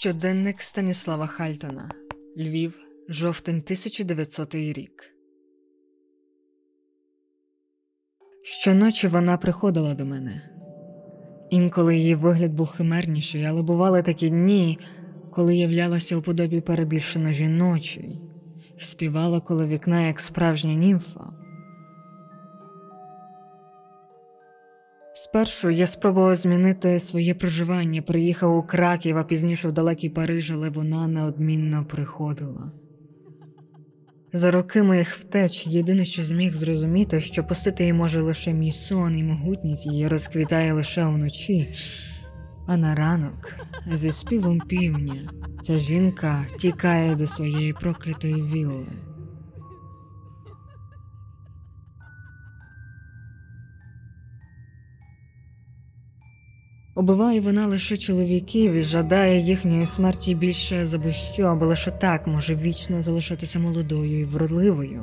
Щоденник Станіслава Хальтона Львів, жовтень 1900 рік. Щоночі вона приходила до мене. Інколи її вигляд був химерніший, але бували такі дні, коли являлася у подобі перебільшено жіночої, співала коло вікна, як справжня німфа. Спершу я спробував змінити своє проживання, приїхав у Краків, а пізніше в далекий Париж, але вона неодмінно приходила. За роки моїх втеч єдине, що зміг зрозуміти, що пустити її може лише мій сон і могутність її розквітає лише вночі, а на ранок, зі співом півня, ця жінка тікає до своєї проклятої вілли. Убиває вона лише чоловіків і жадає їхньої смерті більше за будь-що, аби лише так може вічно залишатися молодою і вродливою.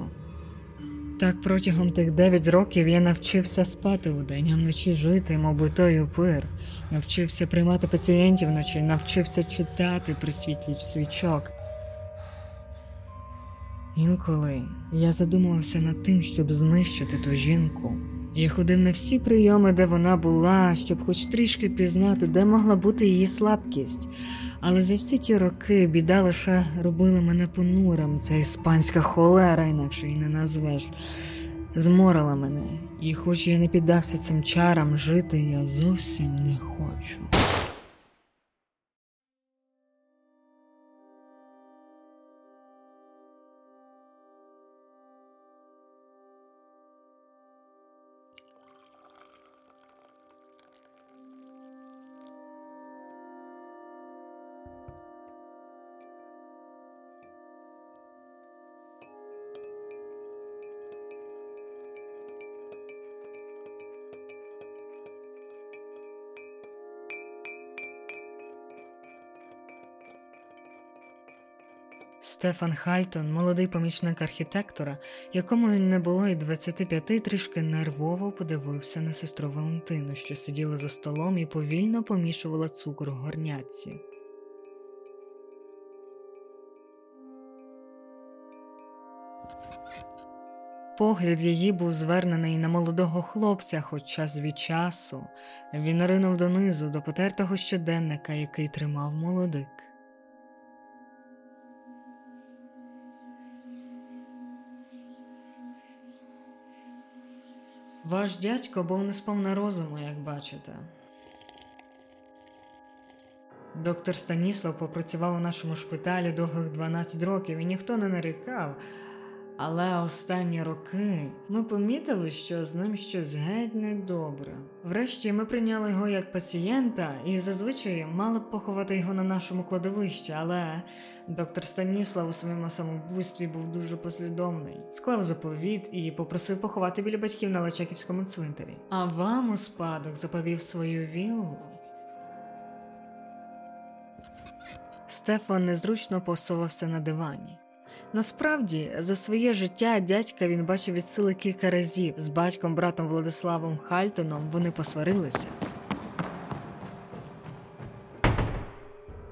Так протягом тих дев'ять років я навчився спати удень, а вночі жити, мов той упир, навчився приймати пацієнтів вночі, навчився читати при світлі свічок. Інколи я задумувався над тим, щоб знищити ту жінку. Я ходив на всі прийоми, де вона була, щоб хоч трішки пізнати, де могла бути її слабкість. Але за всі ті роки біда лише робила мене понурим. Ця іспанська холера, інакше її не назвеш, зморила мене, і хоч я не піддався цим чарам, жити я зовсім не хочу. Стефан Хальтон, молодий помічник архітектора, якому не було й 25, трішки нервово подивився на сестру Валентину, що сиділа за столом і повільно помішувала цукор у горняці. Погляд її був звернений на молодого хлопця, хоч час від часу він ринув донизу до потертого щоденника, який тримав молодик. Ваш дядько був не сповна розуму, як бачите. Доктор Станіслав попрацював у нашому шпиталі довгих 12 років і ніхто не нарікав. Але останні роки ми помітили, що з ним щось геть недобре. Врешті ми прийняли його як пацієнта і зазвичай мали б поховати його на нашому кладовищі, але доктор Станіслав у своєму самобуйстві був дуже послідовний, склав заповіт і попросив поховати біля батьків на Лачаківському цвинтарі. А вам у спадок заповів свою віллу. Стефан незручно посувався на дивані. Насправді, за своє життя дядька він бачив від сили кілька разів. З батьком братом Владиславом Хальтоном вони посварилися.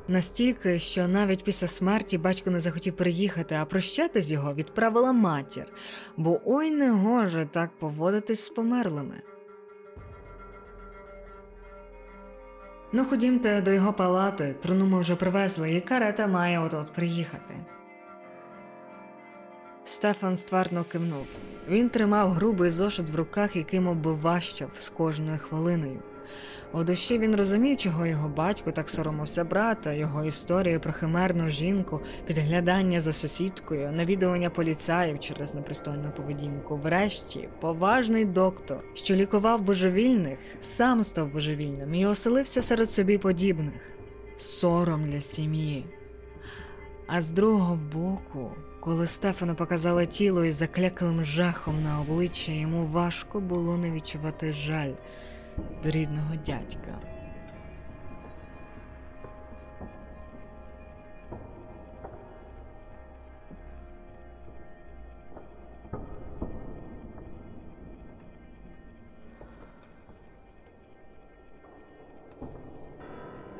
Настільки, що навіть після смерті батько не захотів приїхати, а прощати з його відправила матір, бо ой не гоже так поводитись з померлими. Ну, ходімте до його палати, труну ми вже привезли, і карета має от-от приїхати. Стефан ствердно кивнув. Він тримав грубий зошит в руках, яким обващав з кожною хвилиною. У душі він розумів, чого його батько так соромився брата, його історії про химерну жінку, підглядання за сусідкою, навідування поліцаїв через непристойну поведінку. Врешті, поважний доктор, що лікував божевільних, сам став божевільним і оселився серед собі подібних. Сором для сім'ї. А з другого боку. Коли Стефану показала тіло із закляклим жахом на обличчя, йому важко було не відчувати жаль до рідного дядька.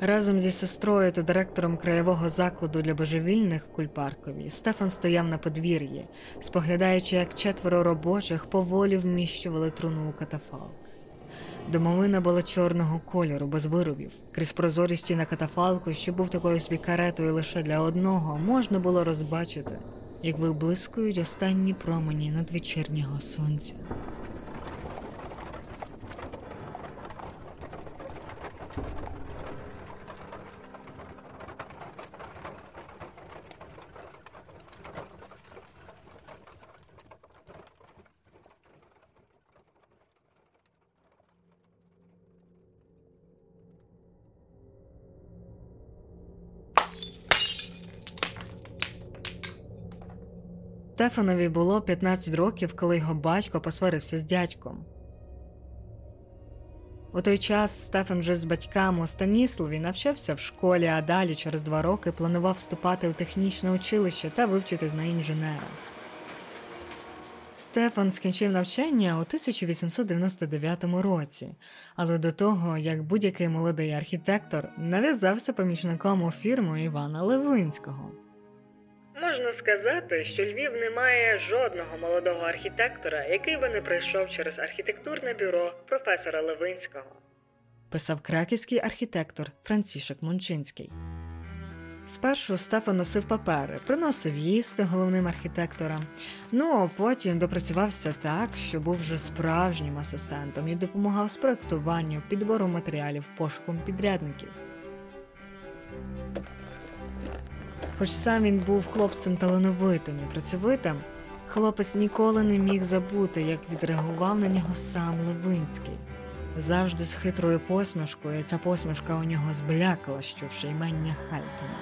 Разом зі сестрою та директором краєвого закладу для божевільних в Кульпаркові Стефан стояв на подвір'ї, споглядаючи, як четверо робочих поволі вміщували труну у катафалк. Домовина була чорного кольору, без виробів. Крізь прозорісті на катафалку, що був такою собі каретою лише для одного, можна було розбачити, як виблискують останні промені надвечірнього сонця. Стефанові було 15 років, коли його батько посварився з дядьком. У той час Стефан жив з батьками у Станіславі, навчався в школі, а далі через два роки планував вступати у технічне училище та вивчитись на інженера. Стефан скінчив навчання у 1899 році, але до того, як будь-який молодий архітектор, нав'язався помічником у фірму Івана Левинського. Можна сказати, що Львів не має жодного молодого архітектора, який би не пройшов через архітектурне бюро професора Левинського. Писав краківський архітектор Францішек Мончинський. Спершу Стефан носив папери, приносив їсти головним архітекторам, ну а потім допрацювався так, що був вже справжнім асистентом і допомагав з проектуванню, підбору матеріалів, пошуком підрядників. Хоч сам він був хлопцем талановитим і працьовитим, хлопець ніколи не міг забути, як відреагував на нього сам Левинський. Завжди з хитрою посмішкою, і ця посмішка у нього зблякла, що ймення Хальтона.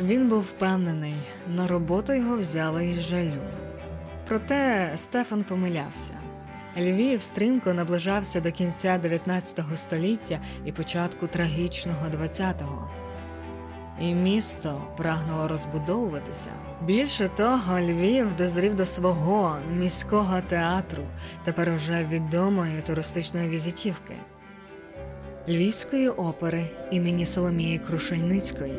Він був впевнений, на роботу його взяли із жалю. Проте Стефан помилявся. Львів стрімко наближався до кінця 19 століття і початку трагічного 20-го. І місто прагнуло розбудовуватися. Більше того, Львів дозрів до свого міського театру, тепер уже відомої туристичної візитівки Львівської опери імені Соломії Крушельницької.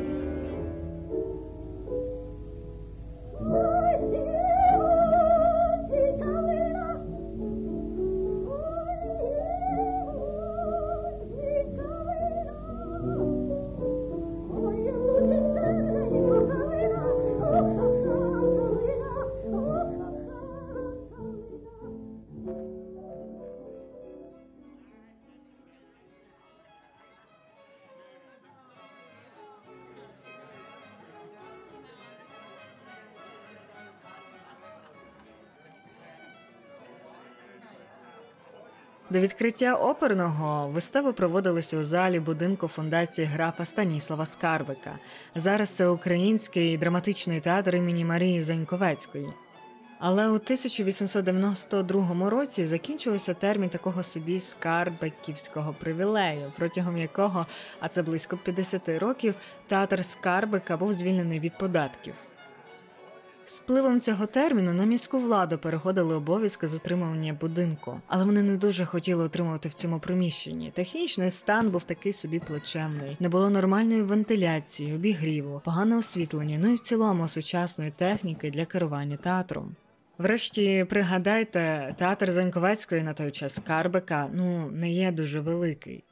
До відкриття оперного вистави проводилися у залі будинку фундації графа Станіслава Скарбика. Зараз це український драматичний театр імені Марії Заньковецької. Але у 1892 році закінчився термін такого собі скарбиківського привілею, протягом якого, а це близько 50 років, театр Скарбика був звільнений від податків. З цього терміну на міську владу переходили обов'язки з утримування будинку, але вони не дуже хотіли отримувати в цьому приміщенні. Технічний стан був такий собі плачевний, не було нормальної вентиляції, обігріву, погане освітлення, ну і в цілому сучасної техніки для керування театром. Врешті пригадайте, театр Заньковецької на той час Карбика ну не є дуже великий.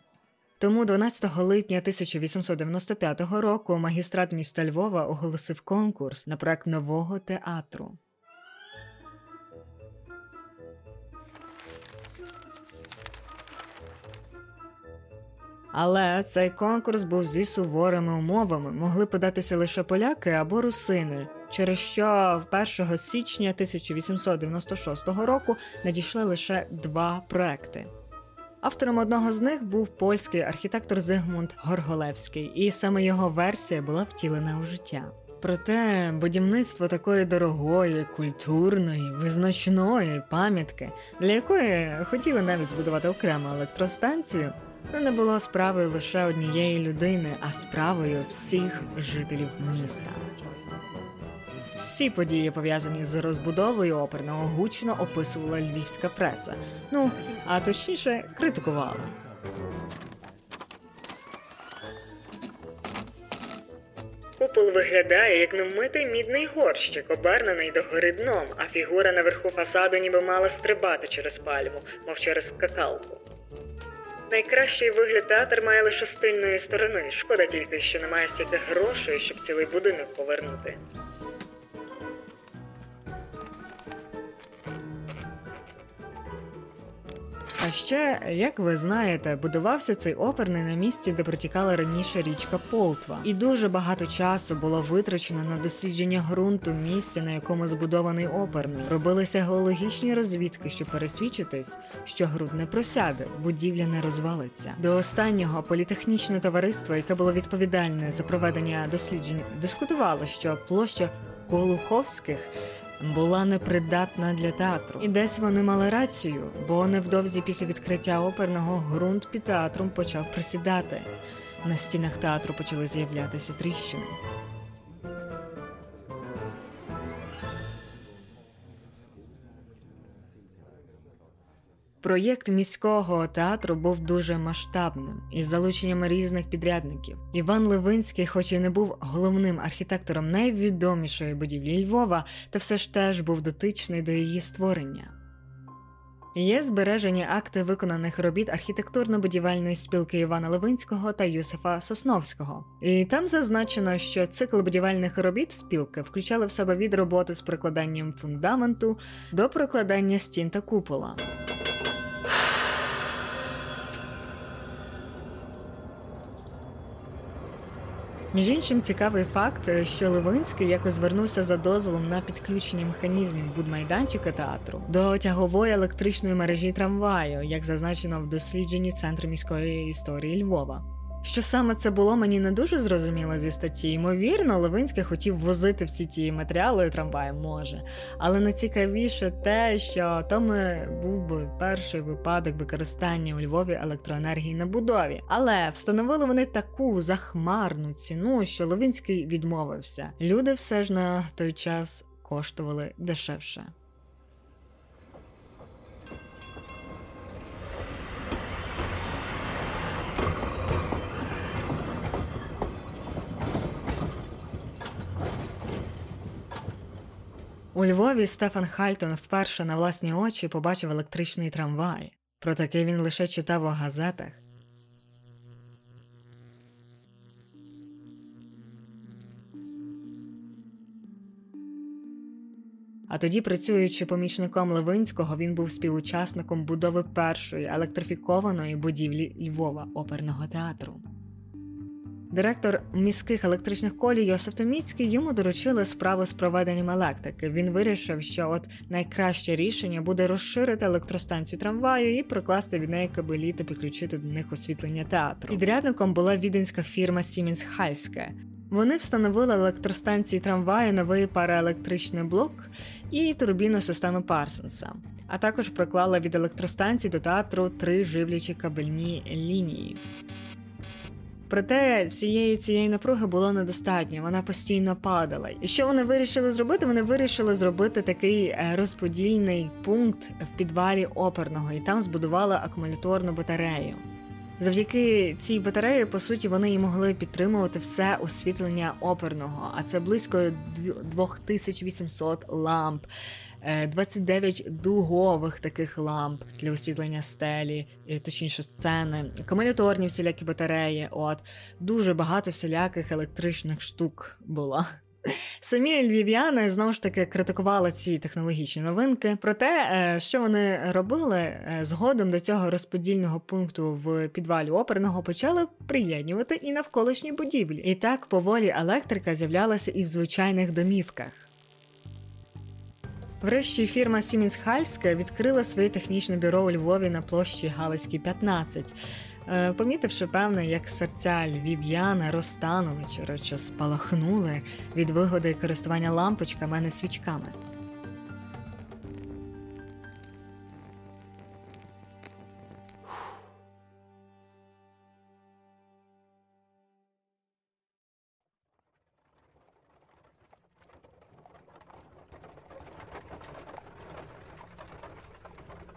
Тому 12 липня 1895 року магістрат міста Львова оголосив конкурс на проект нового театру. Але цей конкурс був зі суворими умовами, могли податися лише поляки або русини, через що 1 січня 1896 року надійшли лише два проекти. Автором одного з них був польський архітектор Зигмунд Горголевський, і саме його версія була втілена у життя. Проте будівництво такої дорогої, культурної, визначної пам'ятки, для якої хотіли навіть збудувати окрему електростанцію, не було справою лише однієї людини, а справою всіх жителів міста. Всі події, пов'язані з розбудовою оперного, гучно описувала львівська преса. Ну, а точніше, критикувала. Купол виглядає як невмитий мідний горщик, обернений догори дном, а фігура наверху фасаду ніби мала стрибати через пальму, мов через скакалку. Найкращий вигляд театр має лише з тильної сторони. Шкода тільки, що немає стільки грошей, щоб цілий будинок повернути. А ще, як ви знаєте, будувався цей оперний на місці, де протікала раніше річка Полтва, і дуже багато часу було витрачено на дослідження ґрунту місця, на якому збудований оперний. Робилися геологічні розвідки, щоб пересвідчитись, що ґрунт не просяде, будівля не розвалиться. До останнього політехнічне товариство, яке було відповідальне за проведення досліджень, дискутувало, що площа Колуховських була непридатна для театру. І десь вони мали рацію, бо невдовзі після відкриття оперного ґрунт під театром почав присідати. На стінах театру почали з'являтися тріщини. Проєкт міського театру був дуже масштабним із залученням різних підрядників. Іван Левинський, хоч і не був головним архітектором найвідомішої будівлі Львова, та все ж теж був дотичний до її створення. Є збережені акти виконаних робіт архітектурно-будівельної спілки Івана Левинського та Юсифа Сосновського, і там зазначено, що цикл будівельних робіт спілки включали в себе від роботи з прикладанням фундаменту до прокладання стін та купола. Між іншим, цікавий факт, що Левинський якось звернувся за дозволом на підключення механізмів будмайданчика театру до тягової електричної мережі трамваю, як зазначено в дослідженні Центру міської історії Львова. Що саме це було, мені не дуже зрозуміло зі статті. Ймовірно, Левинський хотів возити всі ті матеріали трамваєм може. Але найцікавіше те, що то ми був би перший випадок використання у Львові електроенергії на будові. Але встановили вони таку захмарну ціну, що Левинський відмовився. Люди все ж на той час коштували дешевше. У Львові Стефан Хальтон вперше на власні очі побачив електричний трамвай. Про таке він лише читав у газетах. А тоді, працюючи помічником Левинського, він був співучасником будови першої електрифікованої будівлі Львова оперного театру. Директор міських електричних колій Йосиф Томіцький йому доручили справу з проведенням електрики. Він вирішив, що от найкраще рішення буде розширити електростанцію трамваю і прокласти від неї кабелі та підключити до них освітлення театру. Підрядником була віденська фірма Сімінс Хальське. Вони встановили електростанції трамваю, новий параелектричний блок і турбіну системи Парсонса. А також проклала від електростанції до театру три живлячі кабельні лінії. Проте всієї цієї напруги було недостатньо, вона постійно падала. І що вони вирішили зробити? Вони вирішили зробити такий е, розподільний пункт в підвалі оперного, і там збудували акумуляторну батарею. Завдяки цій батареї, по суті, вони і могли підтримувати все освітлення оперного, а це близько 2800 ламп. 29 е, дугових таких ламп для освітлення стелі, точніше сцени, акумуляторні всілякі батареї. От дуже багато всіляких електричних штук було. Самі львів'яни знову ж таки критикували ці технологічні новинки. Проте, е, що вони робили е, згодом до цього розподільного пункту в підвалі оперного почали приєднувати і навколишні будівлі. І так поволі електрика з'являлася і в звичайних домівках. Врешті фірма Siemens Хальська відкрила своє технічне бюро у Львові на площі Галицькій, 15. Е, помітивши, певне, як серця львів'яна розтанули чи речі спалахнули від вигоди користування лампочками, а не свічками.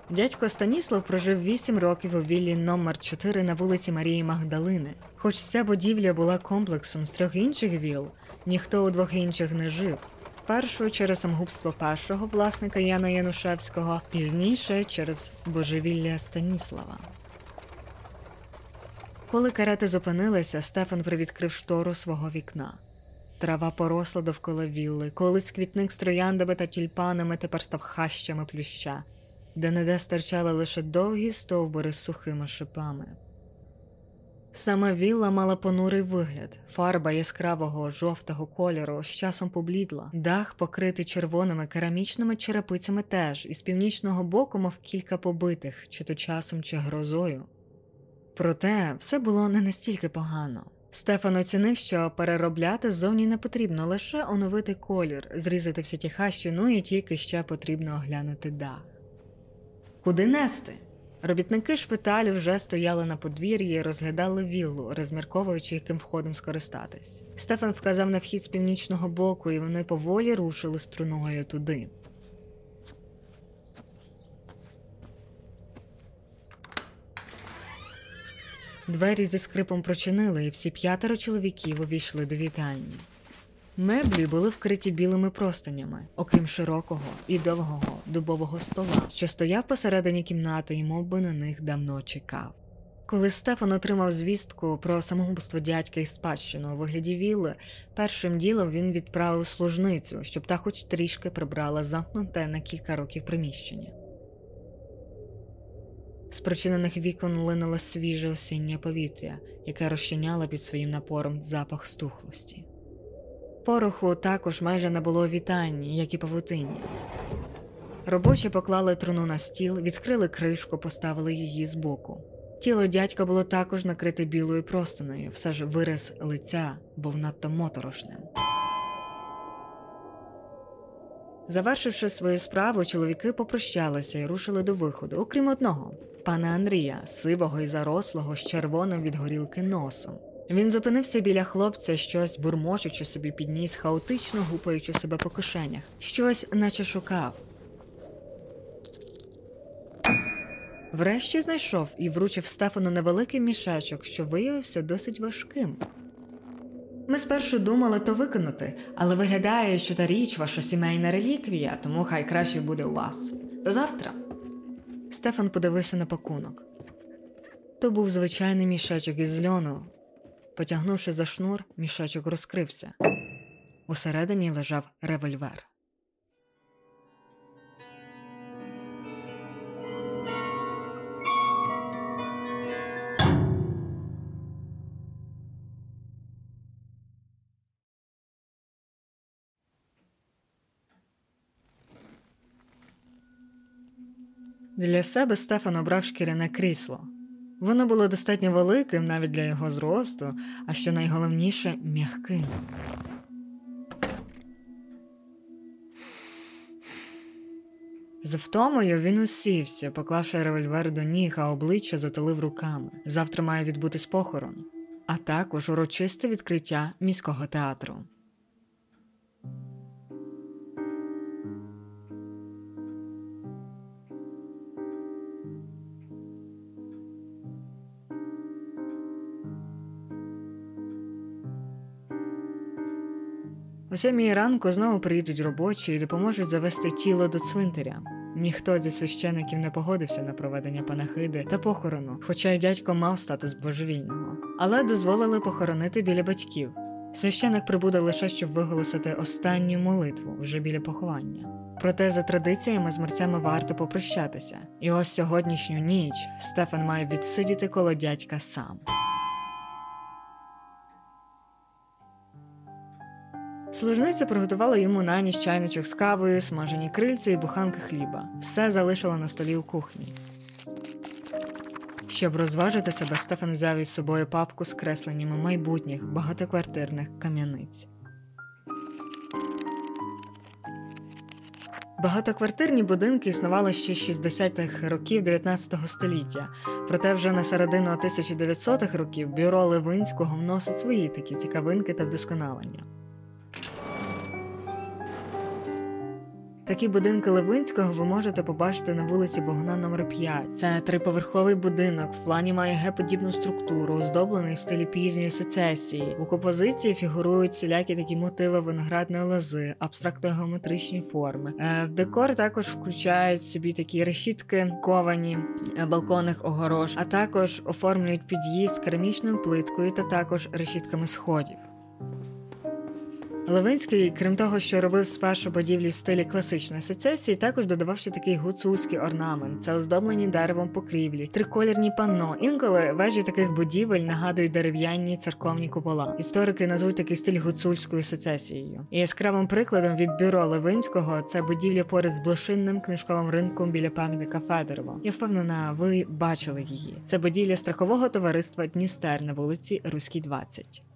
Дядько Станіслав прожив 8 років у віллі номер 4 на вулиці Марії Магдалини. Хоч ця будівля була комплексом з трьох інших віл, ніхто у двох інших не жив. Першу через самогубство першого власника Яна Янушевського, пізніше через божевілля Станіслава. Коли карети зупинилися, Стефан привідкрив штору свого вікна. Трава поросла довкола вілли, колись квітник з трояндами та тюльпанами тепер став хащами плюща, де неде стирчали лише довгі стовбури з сухими шипами. Сама вілла мала понурий вигляд, фарба яскравого жовтого кольору з часом поблідла, дах покритий червоними керамічними черепицями теж, і з північного боку мав кілька побитих, чи то часом, чи грозою. Проте все було не настільки погано. Стефан оцінив, що переробляти ззовні не потрібно, лише оновити колір, зрізати всі ті хащі, ну і тільки ще потрібно оглянути дах. Куди нести? Робітники шпиталю вже стояли на подвір'ї і розглядали віллу, розмірковуючи, яким входом скористатись. Стефан вказав на вхід з північного боку, і вони поволі рушили струною туди. Двері зі скрипом прочинили, і всі п'ятеро чоловіків увійшли до вітальні. Меблі були вкриті білими простинями, окрім широкого і довгого дубового стола, що стояв посередині кімнати і мов би, на них давно чекав. Коли Стефан отримав звістку про самогубство дядька і спадщину у вигляді вілли, першим ділом він відправив служницю, щоб та хоч трішки прибрала замкнуте на кілька років приміщення. З прочинених вікон линуло свіже осіннє повітря, яке розчиняло під своїм напором запах стухлості. Пороху також майже не було вітанні, як і павутинні. Робочі поклали труну на стіл, відкрили кришку, поставили її збоку. Тіло дядька було також накрите білою простиною, все ж вираз лиця був надто моторошним. Завершивши свою справу, чоловіки попрощалися і рушили до виходу, окрім одного пана Андрія, сивого і зарослого з червоним від горілки носом. Він зупинився біля хлопця, щось бурмочучи собі підніс, хаотично гупаючи себе по кишенях, щось наче шукав. Врешті знайшов і вручив Стефану невеликий мішечок, що виявився досить важким. Ми спершу думали то виконати, але виглядає, що та річ ваша сімейна реліквія, тому хай краще буде у вас. До завтра. Стефан подивився на пакунок. То був звичайний мішечок із льону. Потягнувши за шнур, мішечок розкрився. Усередині лежав револьвер. Для себе Стефан обрав шкіряне крісло. Воно було достатньо великим навіть для його зросту, а що найголовніше м'яким. З втомою він усівся, поклавши револьвер до ніг, а обличчя затулив руками. Завтра має відбутись похорон, а також урочисте відкриття міського театру. Сьомій ранку знову приїдуть робочі і допоможуть завести тіло до цвинтаря. Ніхто зі священиків не погодився на проведення панахиди та похорону, хоча й дядько мав статус божевільного, але дозволили похоронити біля батьків. Священик прибуде лише щоб виголосити останню молитву вже біля поховання. Проте за традиціями з мерцями варто попрощатися, і ось сьогоднішню ніч Стефан має відсидіти коло дядька сам. Служниця приготувала йому на ніч чайничок з кавою, смажені крильці і буханки хліба. Все залишила на столі у кухні. Щоб розважити себе, Стефан взяв із собою папку з кресленнями майбутніх багатоквартирних кам'яниць. Багатоквартирні будинки існували ще з 60-х років 19 століття, проте вже на середину 1900-х років бюро Левинського вносить свої такі цікавинки та вдосконалення. Такі будинки Левинського ви можете побачити на вулиці Богуна номер 5 Це триповерховий будинок, в плані має геподібну структуру, оздоблений в стилі пізньої сецесії. У композиції фігурують всілякі такі мотиви виноградної лози, абстрактно-геометричні форми. Е, в декор також включають собі такі решітки, ковані е, балконних огорож, а також оформлюють під'їзд керамічною плиткою та також решітками сходів. Левинський, крім того, що робив спершу будівлі в стилі класичної сецесії, також додавав ще такий гуцульський орнамент, це оздоблені деревом покрівлі, триколірні панно. Інколи вежі таких будівель нагадують дерев'яні церковні купола. Історики назвуть такий стиль гуцульською сецесією. І яскравим прикладом від бюро Левинського це будівля поряд з блошинним книжковим ринком біля пам'ятника Федорова. Я впевнена, ви бачили її. Це будівля страхового товариства Дністер на вулиці Руській, 20.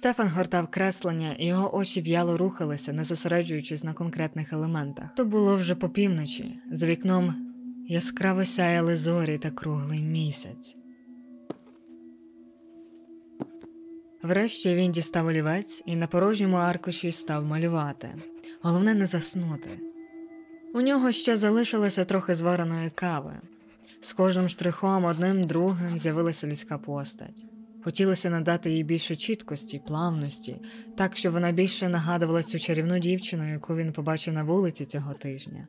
Стефан гортав креслення, і його очі в'яло рухалися, не зосереджуючись на конкретних елементах. То було вже по півночі. За вікном яскраво сяяли зорі та круглий місяць. Врешті він дістав олівець і на порожньому аркуші став малювати. Головне не заснути. У нього ще залишилося трохи звареної кави. З кожним штрихом одним другим з'явилася людська постать. Хотілося надати їй більше чіткості, плавності, так щоб вона більше нагадувала цю чарівну дівчину, яку він побачив на вулиці цього тижня.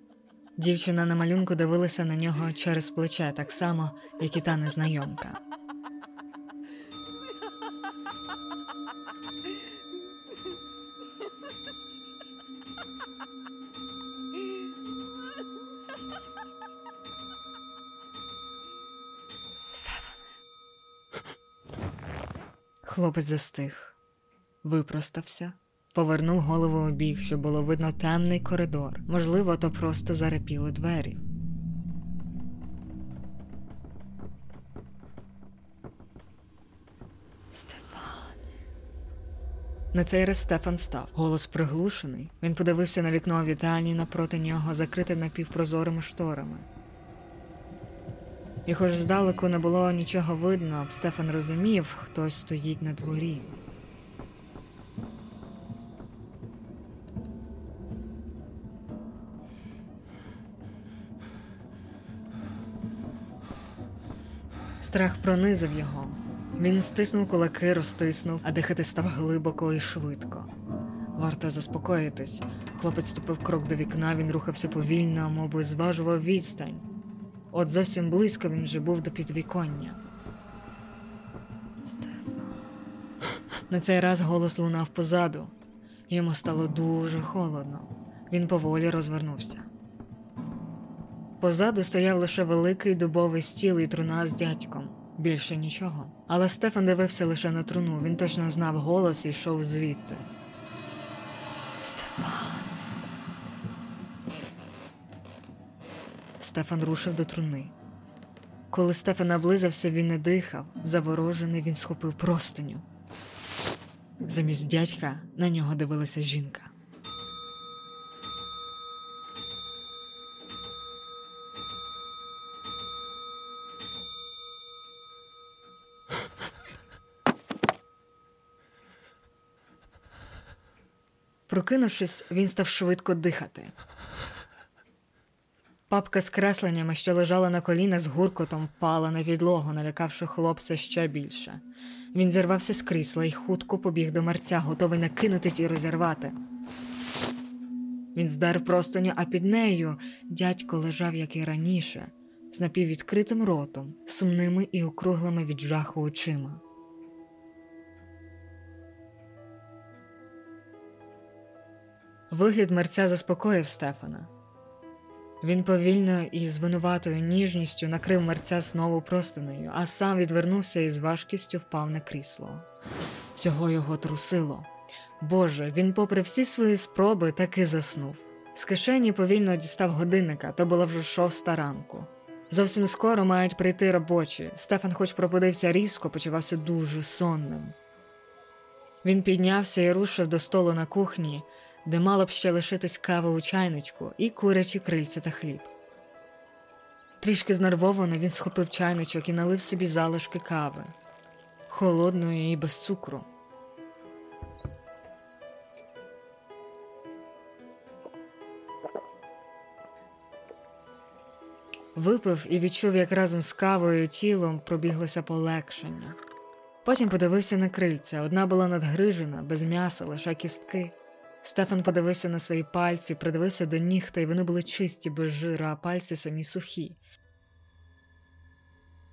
Дівчина на малюнку дивилася на нього через плече так само, як і та незнайомка. Хлопець застиг, випростався, повернув голову у бік, щоб було видно темний коридор. Можливо, то просто зарепіли двері. На цей раз Стефан став. Голос приглушений. Він подивився на вікно вітальні напроти нього, закрите напівпрозорими шторами. І хоч здалеку не було нічого видно, Стефан розумів, хтось стоїть на дворі. Страх пронизав його. Він стиснув кулаки, розтиснув, а дихати став глибоко і швидко. Варто заспокоїтись. Хлопець ступив крок до вікна, він рухався повільно, мов зважував відстань. От зовсім близько він вже був до підвіконня. На цей раз голос лунав позаду. Йому стало дуже холодно. Він поволі розвернувся. Позаду стояв лише великий дубовий стіл і труна з дядьком. Більше нічого. Але Стефан дивився лише на труну. Він точно знав голос і йшов звідти. Стефан рушив до труни. Коли Стефан наблизився, він не дихав. Заворожений, він схопив простиню. Замість дядька на нього дивилася жінка. Прокинувшись, він став швидко дихати. Папка з кресленнями, що лежала на колінах, з гуркотом впала на підлогу, налякавши хлопця ще більше. Він зірвався з крісла і хутко побіг до мерця, готовий накинутись і розірвати. Він здар простоню, а під нею дядько лежав, як і раніше, з напіввідкритим ротом, сумними і округлими від жаху очима. Вигляд мерця заспокоїв Стефана. Він повільно і з винуватою ніжністю накрив мерця знову простинею, а сам відвернувся і з важкістю впав на крісло. Всього його трусило. Боже, він, попри всі свої спроби, таки заснув. З кишені повільно дістав годинника, то була вже шоста ранку. Зовсім скоро мають прийти робочі. Стефан, хоч пробудився різко, почувався дуже сонним. Він піднявся і рушив до столу на кухні, де мало б ще лишитись кава у чайничку і курячі крильця та хліб. Трішки знервовано він схопив чайничок і налив собі залишки кави, холодної і без цукру. Випив і відчув, як разом з кавою тілом пробіглося полегшення. Потім подивився на крильця. Одна була надгрижена, без м'яса, лише кістки. Стефан подивився на свої пальці, придивився до ніг, та й вони були чисті, без жира, а пальці самі сухі.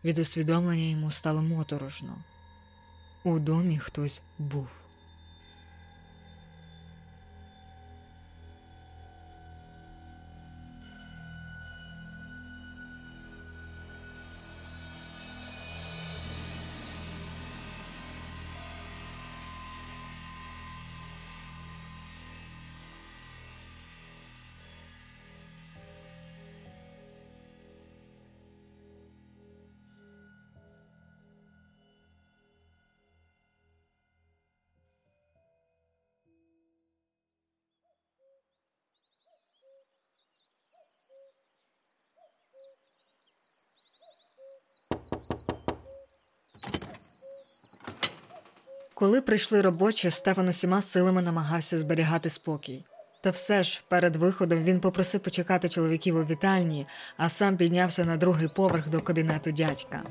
Від усвідомлення йому стало моторошно. У домі хтось був. Коли прийшли робочі, Стефан усіма силами намагався зберігати спокій. Та все ж перед виходом він попросив почекати чоловіків у вітальні, а сам піднявся на другий поверх до кабінету дядька.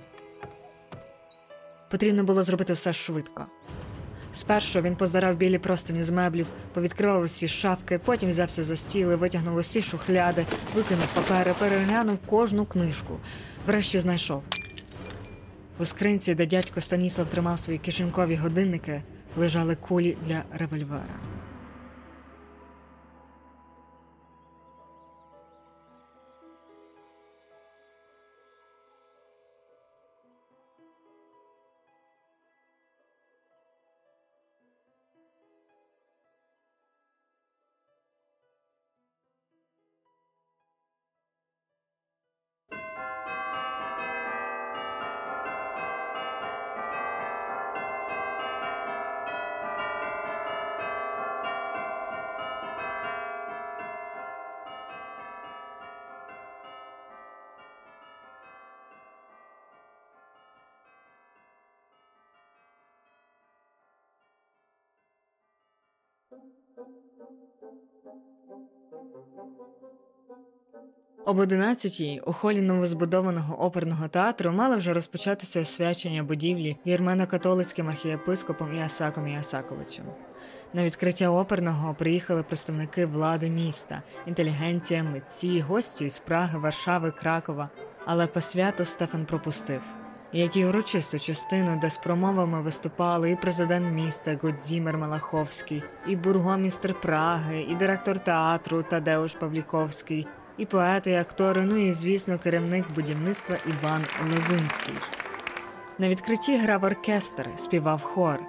Потрібно було зробити все швидко. Спершу він поздарав білі простині з меблів, повідкривав усі шафки, потім взявся за стіли, витягнув усі шухляди, викинув папери, переглянув кожну книжку. Врешті знайшов. У скринці, де дядько Станіслав тримав свої кишенькові годинники, лежали кулі для револьвера. Об 11-й у холі новозбудованого оперного театру мало вже розпочатися освячення будівлі вірмено-католицьким архієпископом Іасаком Іасаковичем. На відкриття оперного приїхали представники влади міста, інтелігенція, митці, гості із Праги, Варшави, Кракова. Але по святу Стефан пропустив. Як і урочисту частину, де з промовами виступали і президент міста Годзімер Малаховський, і бургомістр Праги, і директор театру Тадеуш Павліковський, і поети, і актори, ну і, звісно, керівник будівництва Іван Левинський. На відкритті грав оркестр, співав хор.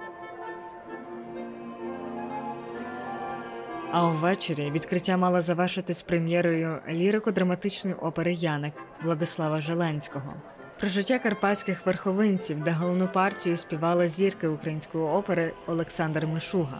А увечері відкриття мало завершитись прем'єрою лірико-драматичної опери Яник Владислава Желенського. Про життя карпатських верховинців, де головну партію співали зірки української опери Олександр Мишуга.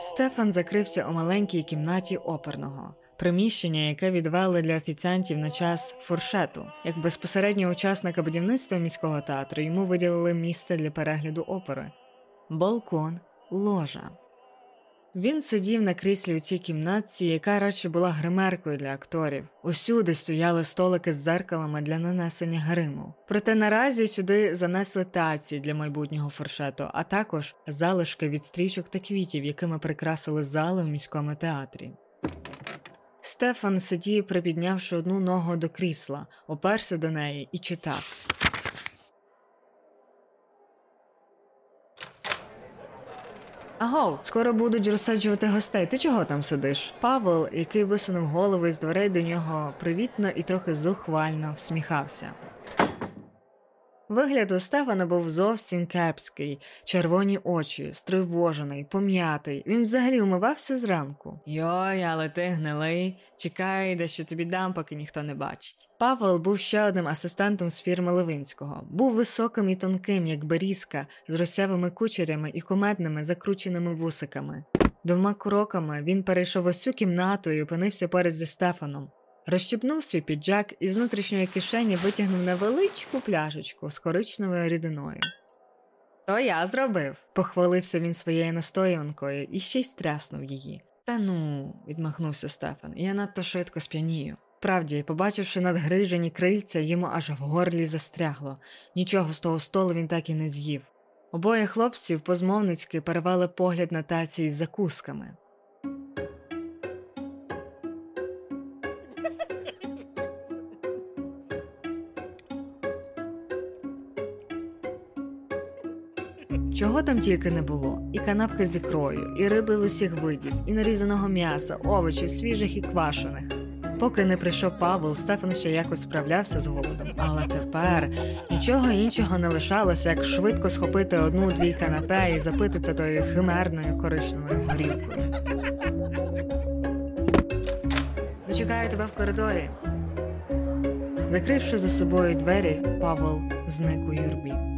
Стефан закрився у маленькій кімнаті оперного. Приміщення, яке відвели для офіціантів на час фуршету, як безпосереднього учасника будівництва міського театру йому виділили місце для перегляду опери балкон, ложа. Він сидів на кріслі у цій кімнатці, яка радше була гримеркою для акторів. Усюди стояли столики з дзеркалами для нанесення гриму. Проте наразі сюди занесли таці для майбутнього фуршету, а також залишки від стрічок та квітів, якими прикрасили зали у міському театрі. Стефан сидів, припіднявши одну ногу до крісла, оперся до неї і читав. Агов, скоро будуть розсаджувати гостей. Ти чого там сидиш? Павел, який висунув голову із дверей до нього привітно і трохи зухвально всміхався. Вигляд у Стефана був зовсім кепський, червоні очі, стривожений, пом'ятий. Він взагалі умивався зранку. Йой, але ти гнилий. Чекай, де що тобі дам, поки ніхто не бачить. Павел був ще одним асистентом з фірми Левинського. Був високим і тонким, як берізка, з росявими кучерями і куметними закрученими вусиками. Двома кроками він перейшов цю кімнату і опинився поряд зі Стефаном. Розщепнув свій піджак і з внутрішньої кишені витягнув невеличку пляшечку з коричневою рідиною. То я зробив, похвалився він своєю настоянкою і ще й стряснув її. Та ну, відмахнувся Стефан, я надто швидко сп'янію. Правді, побачивши надгрижені крильця, йому аж в горлі застрягло. Нічого з того столу він так і не з'їв. Обоє хлопців позмовницьки перевели погляд на таці із закусками. Чого там тільки не було: і канапки з ікрою, і риби в усіх видів, і нарізаного м'яса, овочів, свіжих і квашених. Поки не прийшов Павел, Стефан ще якось справлявся з голодом. Але тепер нічого іншого не лишалося, як швидко схопити одну-дві канапе і запити це тою химерною коричневою горілкою. Дочекаю тебе в коридорі. Закривши за собою двері, Павел зник у юрбі.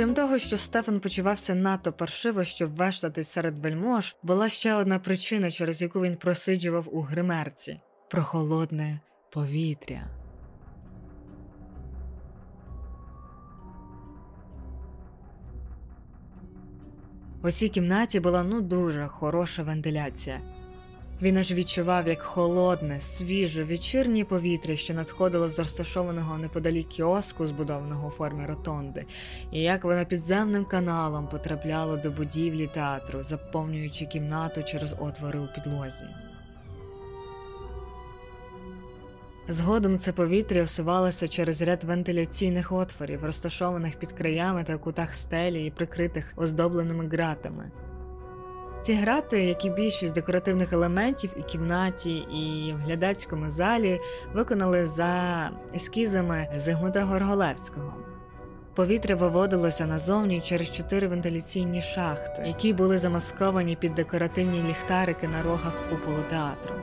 Окрім того, що Стефан почувався надто паршиво, щоб вештатись серед вельмож, була ще одна причина, через яку він просиджував у гримерці прохолодне повітря. У цій кімнаті була ну дуже хороша вентиляція. Він аж відчував, як холодне, свіже, вечірнє повітря, що надходило з розташованого неподалік кіоску, збудованого у формі ротонди, і як воно підземним каналом потрапляло до будівлі театру, заповнюючи кімнату через отвори у підлозі. Згодом це повітря всувалося через ряд вентиляційних отворів, розташованих під краями та кутах стелі і прикритих оздобленими ґратами. Ці грати, як і більшість декоративних елементів і кімнаті, і в глядацькому залі, виконали за ескізами Зигмунда Горголевського. Повітря виводилося назовні через чотири вентиляційні шахти, які були замасковані під декоративні ліхтарики на рогах куполу театру.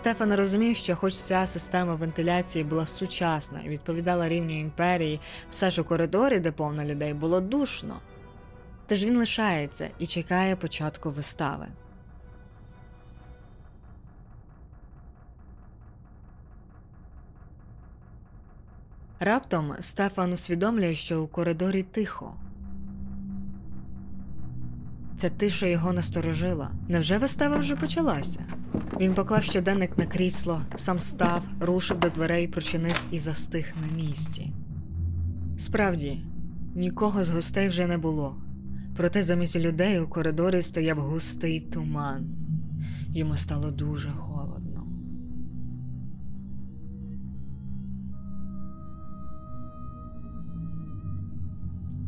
Стефан розумів, що, хоч ця система вентиляції була сучасна і відповідала рівню імперії, все ж у коридорі, де повно людей, було душно. Тож він лишається і чекає початку вистави. Раптом Стефан усвідомлює, що у коридорі тихо. Ця тиша його насторожила. Невже вистава вже почалася? Він поклав щоденник на крісло, сам став, рушив до дверей, прочинив і застиг на місці. Справді, нікого з гостей вже не було, проте замість людей у коридорі стояв густий туман. Йому стало дуже холодно.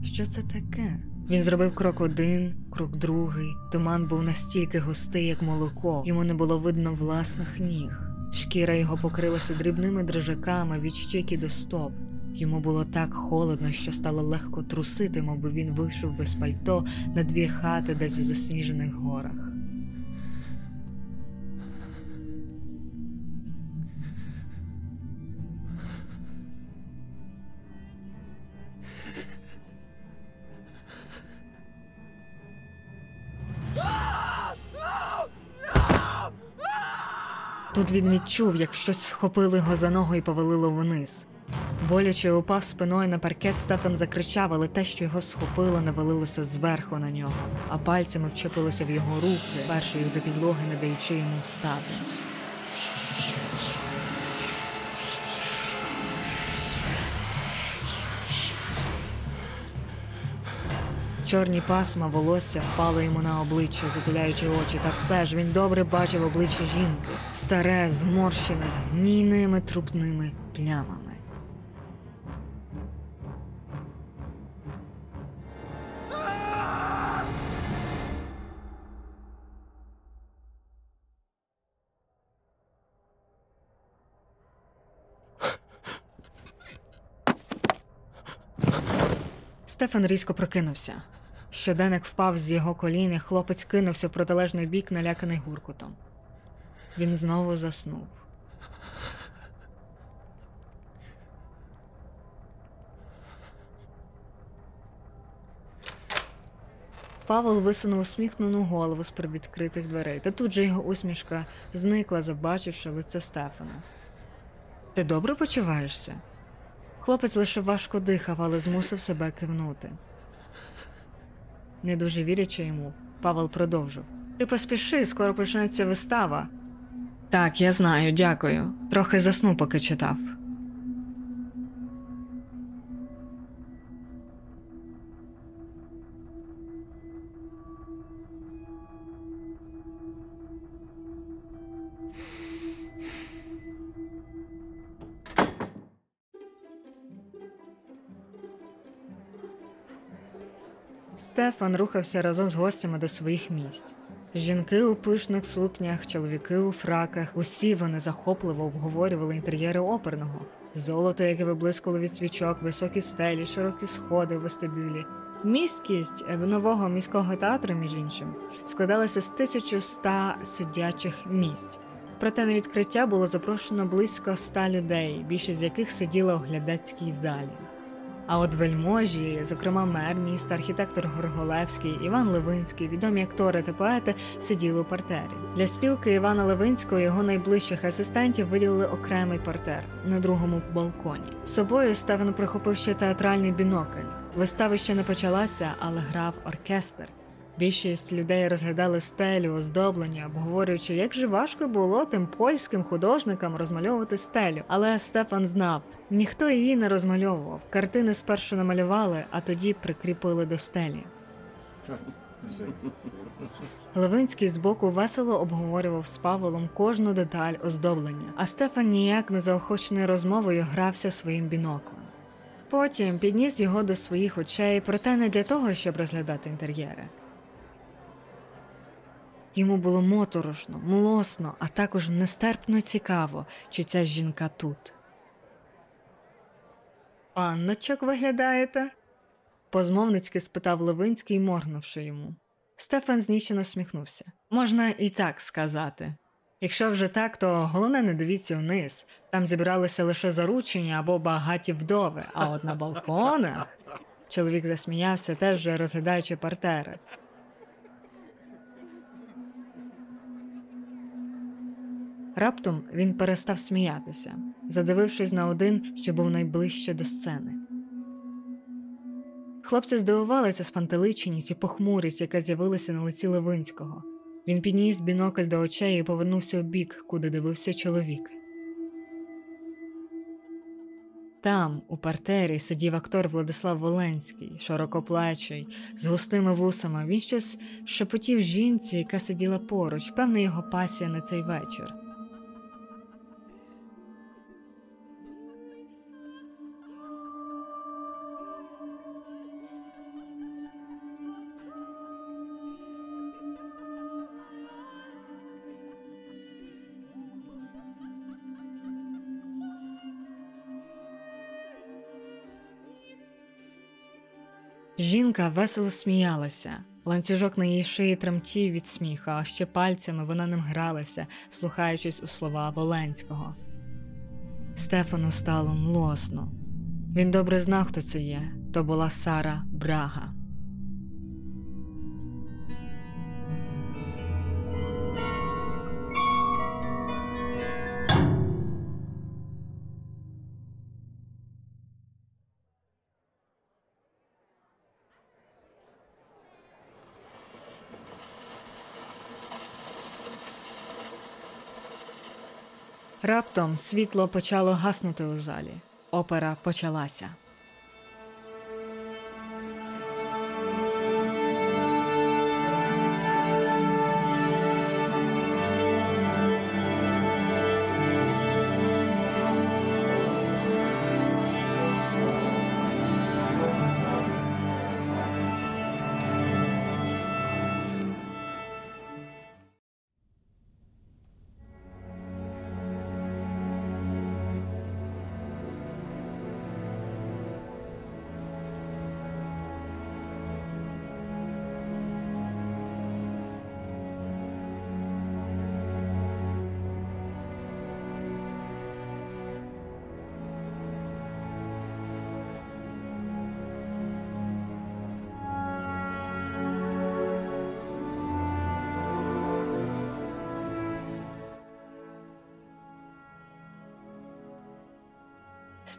Що це таке? Він зробив крок один, крок другий. Туман був настільки густий, як молоко, йому не було видно власних ніг. Шкіра його покрилася дрібними дрижаками від щеки до стоп. Йому було так холодно, що стало легко трусити, мовби він вийшов без пальто на двір хати десь у засніжених горах. Він відчув, як щось схопило його за ногу і повалило вниз. Боляче упав спиною на паркет, Стефан закричав, але те, що його схопило, навалилося зверху на нього, а пальцями вчепилося в його руки, першою до підлоги, не даючи йому встати. Чорні пасма волосся впали йому на обличчя, затуляючи очі, та все ж він добре бачив обличчя жінки, старе, зморщене, з гнійними трупними плямами. Стефан різко прокинувся. Щоденник впав з його колін, і хлопець кинувся в протилежний бік, наляканий гуркутом. Він знову заснув. Павел висунув усміхнену голову з привідкритих дверей, та тут же його усмішка зникла, побачивши лице Стефана. Ти добре почуваєшся? Хлопець лише важко дихав, але змусив себе кивнути. Не дуже вірячи йому, Павел продовжив. Ти поспіши, скоро почнеться вистава. Так, я знаю, дякую. Трохи засну, поки читав. Стефан рухався разом з гостями до своїх місць. Жінки у пишних сукнях, чоловіки у фраках, усі вони захопливо обговорювали інтер'єри оперного. Золото, яке виблискало від свічок, високі стелі, широкі сходи у вестибюлі. Міськість нового міського театру, між іншим, складалася з 1100 сидячих місць. Проте на відкриття було запрошено близько ста людей, більшість з яких сиділа у глядацькій залі. А от вельможі, зокрема мер міста, архітектор Горголевський, Іван Левинський, відомі актори та поети сиділи у партері. Для спілки Івана Левинського і його найближчих асистентів виділили окремий партер на другому балконі. З собою Стевен прихопив ще театральний бінокль. Вистава ще не почалася, але грав оркестр. Більшість людей розглядали стелю, оздоблення, обговорюючи, як же важко було тим польським художникам розмальовувати стелю. Але Стефан знав, ніхто її не розмальовував. Картини спершу намалювали, а тоді прикріпили до стелі. Левинський збоку весело обговорював з Павлом кожну деталь оздоблення, а Стефан ніяк не заохочений розмовою грався своїм біноклем. Потім підніс його до своїх очей, проте не для того, щоб розглядати інтер'єри. Йому було моторошно, млосно, а також нестерпно цікаво, чи ця жінка тут. Панночок виглядаєте? позмовницьки спитав Левинський, моргнувши йому. Стефан знічено всміхнувся. Можна і так сказати. Якщо вже так, то головне не дивіться вниз. Там зібралися лише заручення або багаті вдови, а от на балконах. Чоловік засміявся, теж розглядаючи партери. Раптом він перестав сміятися, задивившись на один, що був найближче до сцени. Хлопці здивувалися спантеличеність і похмурість, яка з'явилася на лиці Левинського. Він підніс бінокль до очей і повернувся у бік, куди дивився чоловік. Там, у партері, сидів актор Владислав Воленський, широкоплечий, з густими вусами. Він щось шепотів жінці, яка сиділа поруч, певна його пасія на цей вечір. Жінка весело сміялася. Ланцюжок на її шиї тремтів від сміха, а ще пальцями вона ним гралася, слухаючись у слова Воленського. Стефану стало млосно. Він добре знав, хто це є. То була Сара Брага. Раптом світло почало гаснути у залі. Опера почалася.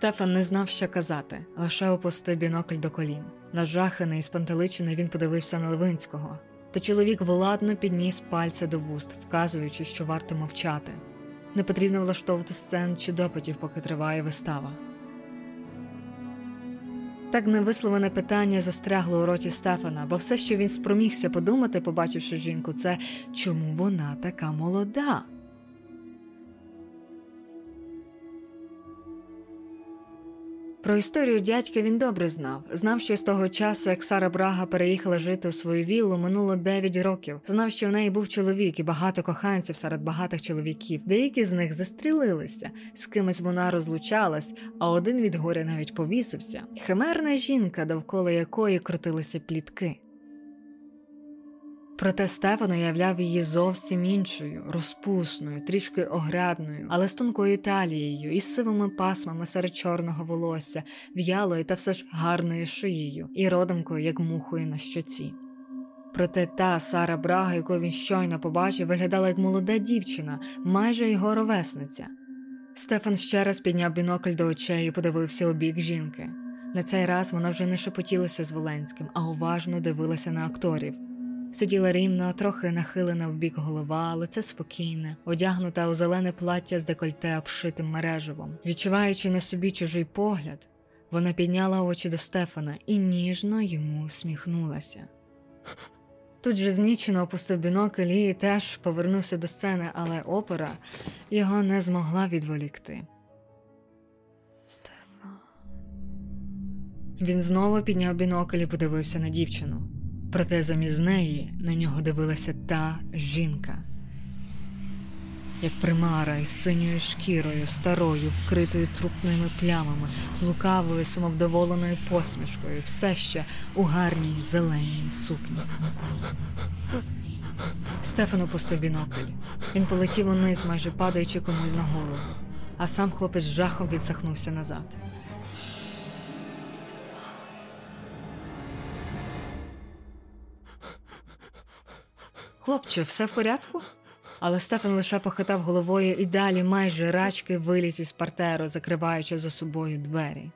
Стефан не знав, що казати, лише опустив бінокль до колін. Нажаханий і спантеличений він подивився на Левинського. Та чоловік владно підніс пальця до вуст, вказуючи, що варто мовчати. Не потрібно влаштовувати сцен чи допитів, поки триває вистава. Так невисловлене питання застрягло у роті Стефана, бо все, що він спромігся подумати, побачивши жінку, це чому вона така молода. Про історію дядька він добре знав. Знав, що з того часу, як Сара Брага переїхала жити у свою віллу, минуло 9 років. Знав, що в неї був чоловік і багато коханців серед багатих чоловіків. Деякі з них застрілилися, з кимось вона розлучалась, а один від горя навіть повісився. Химерна жінка, довкола якої крутилися плітки. Проте Стефан уявляв її зовсім іншою, розпусною, трішки огрядною, але з тонкою талією, із сивими пасмами серед чорного волосся, в'ялою та все ж гарною шиєю, і родимкою, як мухою на щоці. Проте та Сара Брага, яку він щойно побачив, виглядала як молода дівчина, майже його ровесниця. Стефан ще раз підняв бінокль до очей і подивився у бік жінки. На цей раз вона вже не шепотілася з Воленським, а уважно дивилася на акторів. Сиділа рівно, трохи нахилена в бік голова, лице спокійне, одягнута у зелене плаття з декольте обшитим мереживом. Відчуваючи на собі чужий погляд, вона підняла очі до Стефана і ніжно йому усміхнулася. Тут же знічено опустив бінокль і теж повернувся до сцени, але опера його не змогла відволікти. Стефан. Він знову підняв бінокль і подивився на дівчину. Проте замість неї на нього дивилася та жінка, як примара із синьою шкірою, старою, вкритою трупними плямами, з лукавою, самовдоволеною посмішкою, все ще у гарній зеленій сукні. Стефан опустив бінокль. Він полетів униз, майже падаючи комусь на голову, а сам хлопець жахом відсахнувся назад. Хлопче, все в порядку? Але Стефан лише похитав головою і далі майже рачки виліз із партеру, закриваючи за собою двері.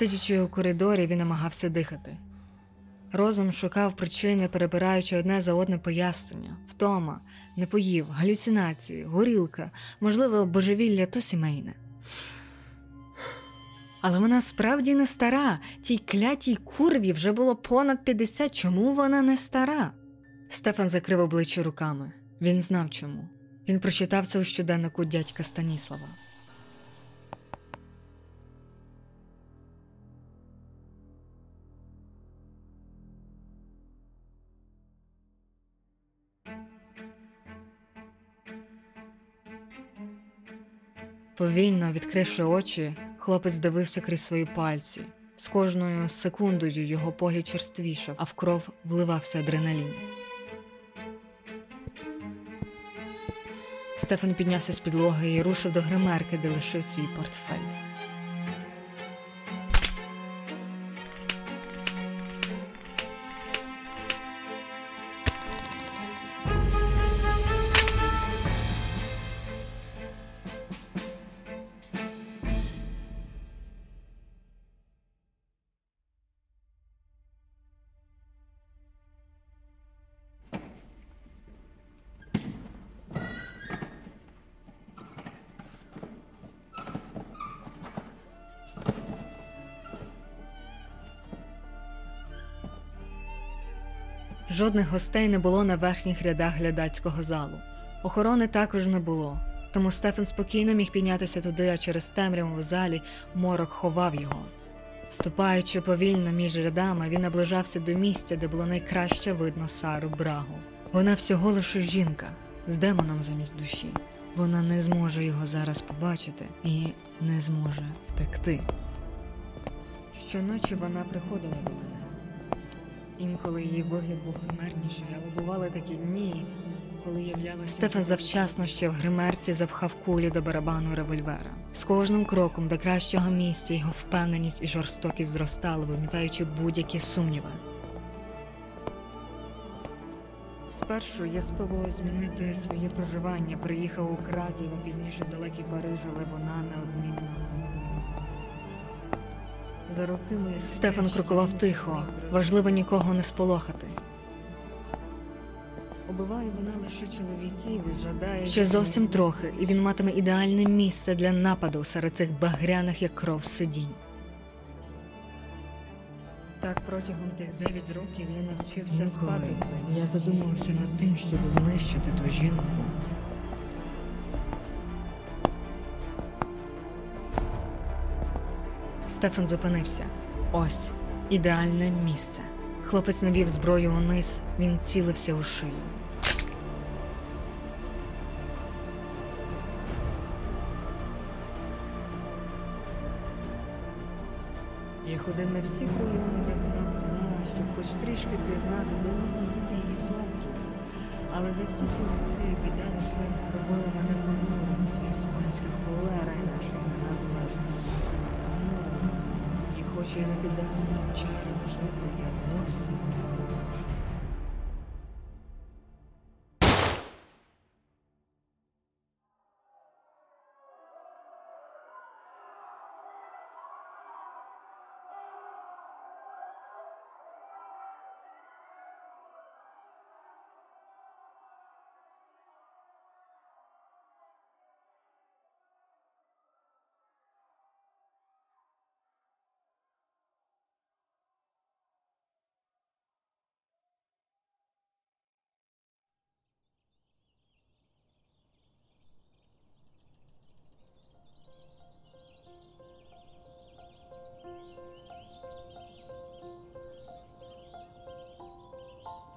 Сидячи у коридорі, він намагався дихати. Розум шукав причини, перебираючи одне за одне пояснення, втома, не поїв, галюцинації, горілка, можливо, божевілля то сімейне. Але вона справді не стара, тій клятій курві вже було понад 50, чому вона не стара? Стефан закрив обличчя руками. Він знав чому. Він прочитав це у щоденнику дядька Станіслава. Повільно відкривши очі, хлопець дивився крізь свої пальці. З кожною секундою його погляд черствішав, а в кров вливався адреналін. Стефан піднявся з підлоги і рушив до гримерки, де лишив свій портфель. Жодних гостей не було на верхніх рядах глядацького залу. Охорони також не було, тому Стефан спокійно міг піднятися туди, а через темряву в залі морок ховав його. Ступаючи повільно між рядами, він наближався до місця, де було найкраще видно Сару Брагу. Вона всього лише жінка з демоном замість душі. Вона не зможе його зараз побачити і не зможе втекти. Щоночі вона приходила. Інколи її вигляд був химерніший, але бували такі дні, коли являлася. Стефан завчасно ще в гримерці запхав кулі до барабану револьвера. З кожним кроком до кращого місця його впевненість і жорстокість зростали, вимітаючи будь-які сумніви. Спершу я спробував змінити своє проживання, приїхав у Краків, а пізніше в далекий Париж, але вона неодмінно. За роки моїх Стефан крокував тихо, важливо нікого не сполохати. Убиває вона лише чоловіків і жадає. Ще зовсім трохи, і він матиме ідеальне місце для нападу серед цих багряних як кров сидінь. Так протягом тих 9 років я навчився спати. Я задумався над тим, щоб знищити ту жінку. Стефан зупинився. Ось ідеальне місце. Хлопець навів зброю униз, він цілився у шию. Я ходив на всі прийоми, де вона була, щоб хоч трішки пізнати, де могла бути її слабкість. Але за всі ці роки біда лише робила мене понурим. Це іспанська холера, інакше не назвеш. Зморила. І хоч я не піддався цим чарам жити, я зовсім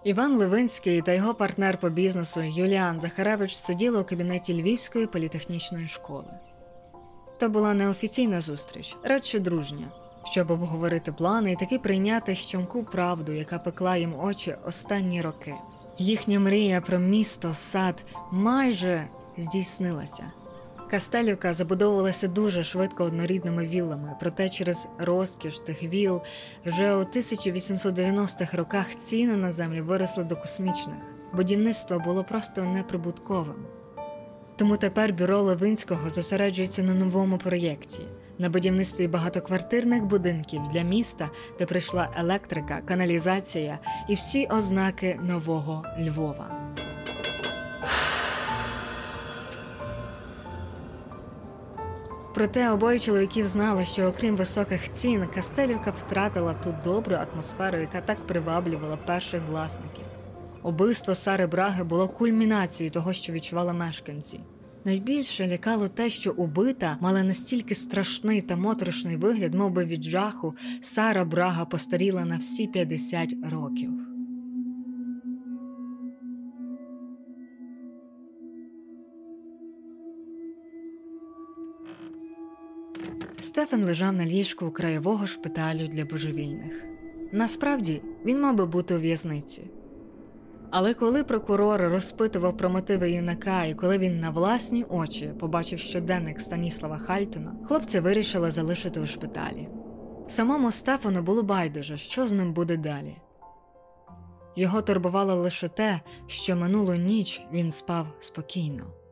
Іван Левинський та його партнер по бізнесу Юліан Захаревич сиділи у кабінеті Львівської політехнічної школи. То була неофіційна зустріч, радше дружня, щоб обговорити плани і таки прийняти щемку правду, яка пекла їм очі останні роки. Їхня мрія про місто, сад майже здійснилася. Кастелівка забудовувалася дуже швидко однорідними віллами, проте через розкіш тих віл вже у 1890-х роках ціни на землю виросли до космічних. Будівництво було просто неприбутковим. Тому тепер бюро Левинського зосереджується на новому проєкті на будівництві багатоквартирних будинків для міста, де прийшла електрика, каналізація і всі ознаки нового Львова. Проте обоє чоловіків знали, що окрім високих цін, Кастелівка втратила ту добру атмосферу, яка так приваблювала перших власників. Убивство Сари Браги було кульмінацією того, що відчували мешканці. Найбільше лякало те, що убита мала настільки страшний та моторошний вигляд, мов би від жаху, Сара Брага постаріла на всі 50 років. Стефан лежав на ліжку краєвого шпиталю для божевільних. Насправді він мав би бути у в'язниці. Але коли прокурор розпитував про мотиви юнака, і коли він на власні очі побачив щоденник Станіслава Хальтона, хлопці вирішили залишити у шпиталі. Самому Стефану було байдуже, що з ним буде далі. Його турбувало лише те, що минулу ніч він спав спокійно.